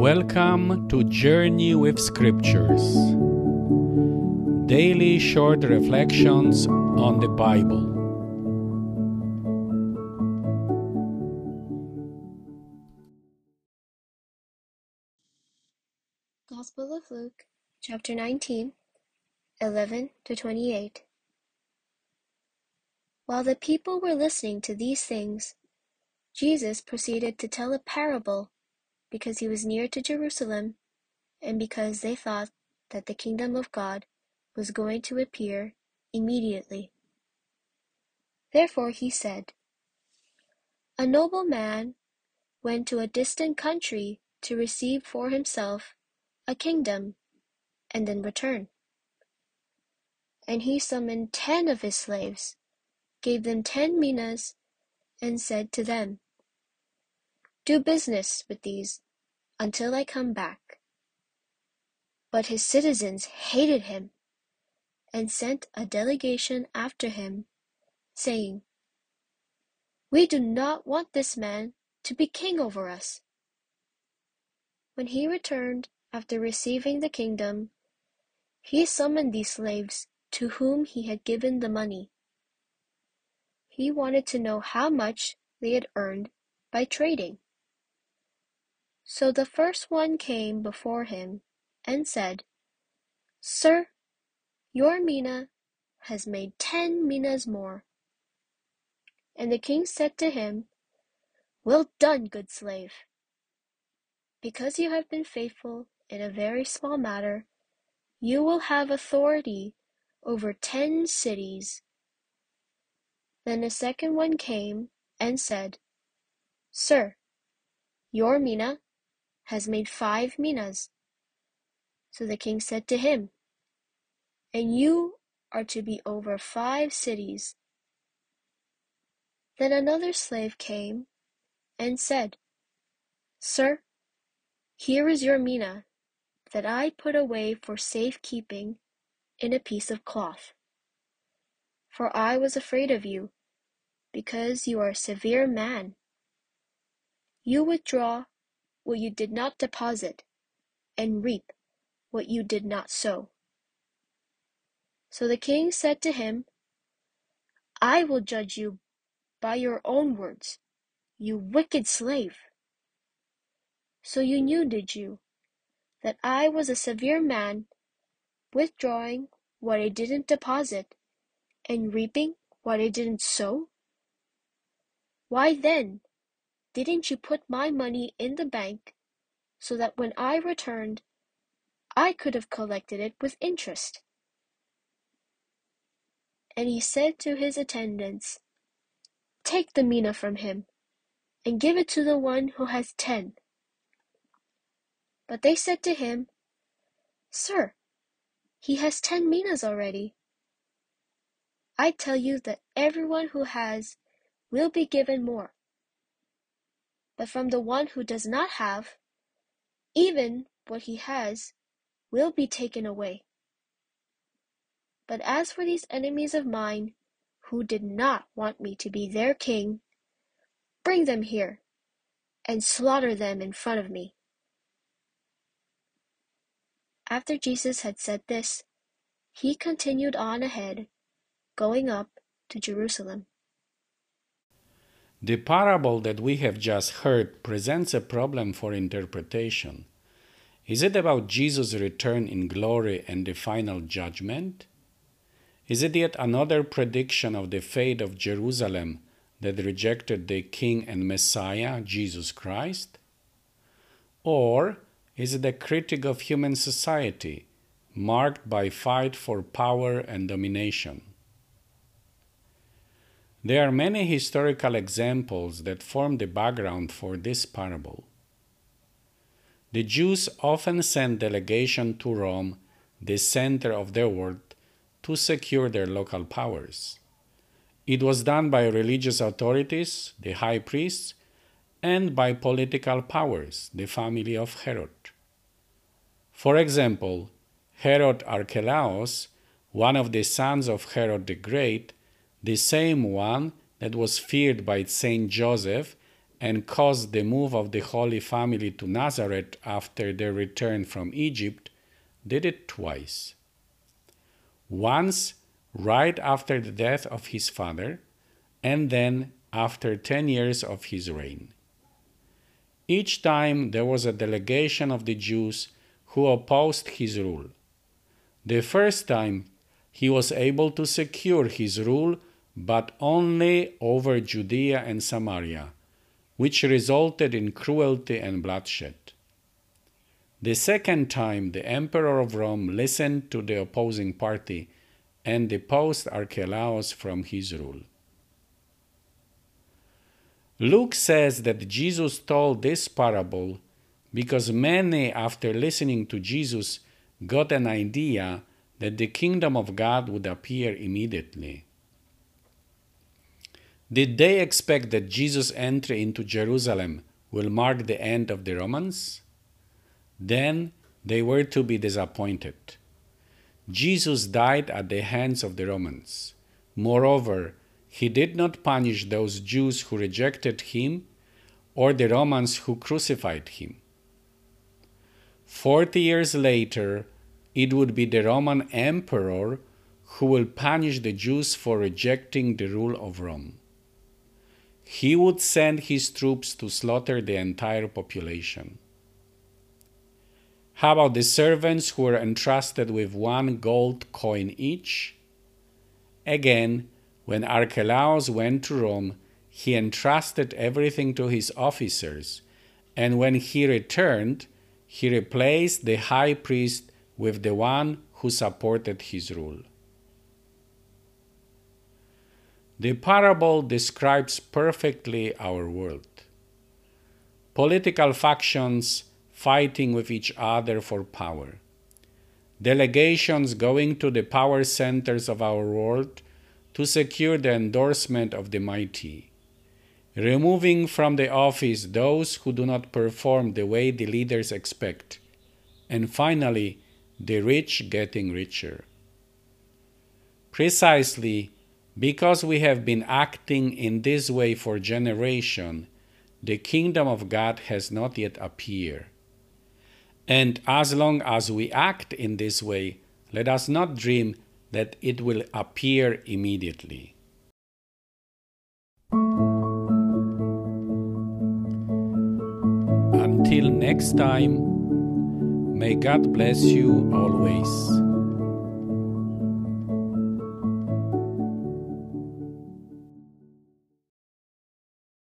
Welcome to Journey with Scriptures. Daily short reflections on the Bible. Gospel of Luke, chapter 19, 11 to 28. While the people were listening to these things, Jesus proceeded to tell a parable because he was near to Jerusalem and because they thought that the kingdom of God was going to appear immediately. Therefore he said, A noble man went to a distant country to receive for himself a kingdom and then return. And he summoned ten of his slaves, gave them ten minas, and said to them, Do business with these until I come back. But his citizens hated him and sent a delegation after him, saying, We do not want this man to be king over us. When he returned after receiving the kingdom, he summoned these slaves to whom he had given the money. He wanted to know how much they had earned by trading. So the first one came before him and said, Sir, your mina has made ten minas more. And the king said to him, Well done, good slave. Because you have been faithful in a very small matter, you will have authority over ten cities. Then a second one came and said, Sir, your mina has made five minas. So the king said to him, And you are to be over five cities. Then another slave came and said, Sir, here is your mina that I put away for safe keeping in a piece of cloth. For I was afraid of you, because you are a severe man. You withdraw what you did not deposit, and reap what you did not sow. So the king said to him, I will judge you by your own words, you wicked slave. So you knew, did you, that I was a severe man, withdrawing what I didn't deposit, and reaping what I didn't sow? Why then didn't you put my money in the bank so that when I returned, I could have collected it with interest? And he said to his attendants, Take the mina from him, and give it to the one who has ten. But they said to him, Sir, he has ten minas already. I tell you that everyone who has will be given more but from the one who does not have, even what he has will be taken away. But as for these enemies of mine, who did not want me to be their king, bring them here and slaughter them in front of me. After Jesus had said this, he continued on ahead, going up to Jerusalem. The parable that we have just heard presents a problem for interpretation. Is it about Jesus' return in glory and the final judgment? Is it yet another prediction of the fate of Jerusalem that rejected the King and Messiah, Jesus Christ? Or is it a critic of human society, marked by fight for power and domination? There are many historical examples that form the background for this parable. The Jews often sent delegation to Rome, the center of their world, to secure their local powers. It was done by religious authorities, the high priests, and by political powers, the family of Herod. For example, Herod Archelaus, one of the sons of Herod the Great, the same one that was feared by Saint Joseph and caused the move of the Holy Family to Nazareth after their return from Egypt, did it twice. Once right after the death of his father, and then after 10 years of his reign. Each time there was a delegation of the Jews who opposed his rule. The first time he was able to secure his rule, but only over Judea and Samaria, which resulted in cruelty and bloodshed. The second time, the emperor of Rome listened to the opposing party and deposed Archelaus from his rule. Luke says that Jesus told this parable because many, after listening to Jesus, got an idea that the kingdom of God would appear immediately. Did they expect that Jesus' entry into Jerusalem will mark the end of the Romans? Then they were to be disappointed. Jesus died at the hands of the Romans. Moreover, he did not punish those Jews who rejected him or the Romans who crucified him. Forty years later, it would be the Roman emperor who will punish the Jews for rejecting the rule of Rome. He would send his troops to slaughter the entire population. How about the servants who were entrusted with one gold coin each? Again, when Archelaus went to Rome, he entrusted everything to his officers, and when he returned, he replaced the high priest with the one who supported his rule. The parable describes perfectly our world. Political factions fighting with each other for power. Delegations going to the power centers of our world to secure the endorsement of the mighty. Removing from the office those who do not perform the way the leaders expect. And finally, the rich getting richer. Precisely because we have been acting in this way for generation, the kingdom of God has not yet appeared. And as long as we act in this way, let us not dream that it will appear immediately. Until next time, may God bless you always.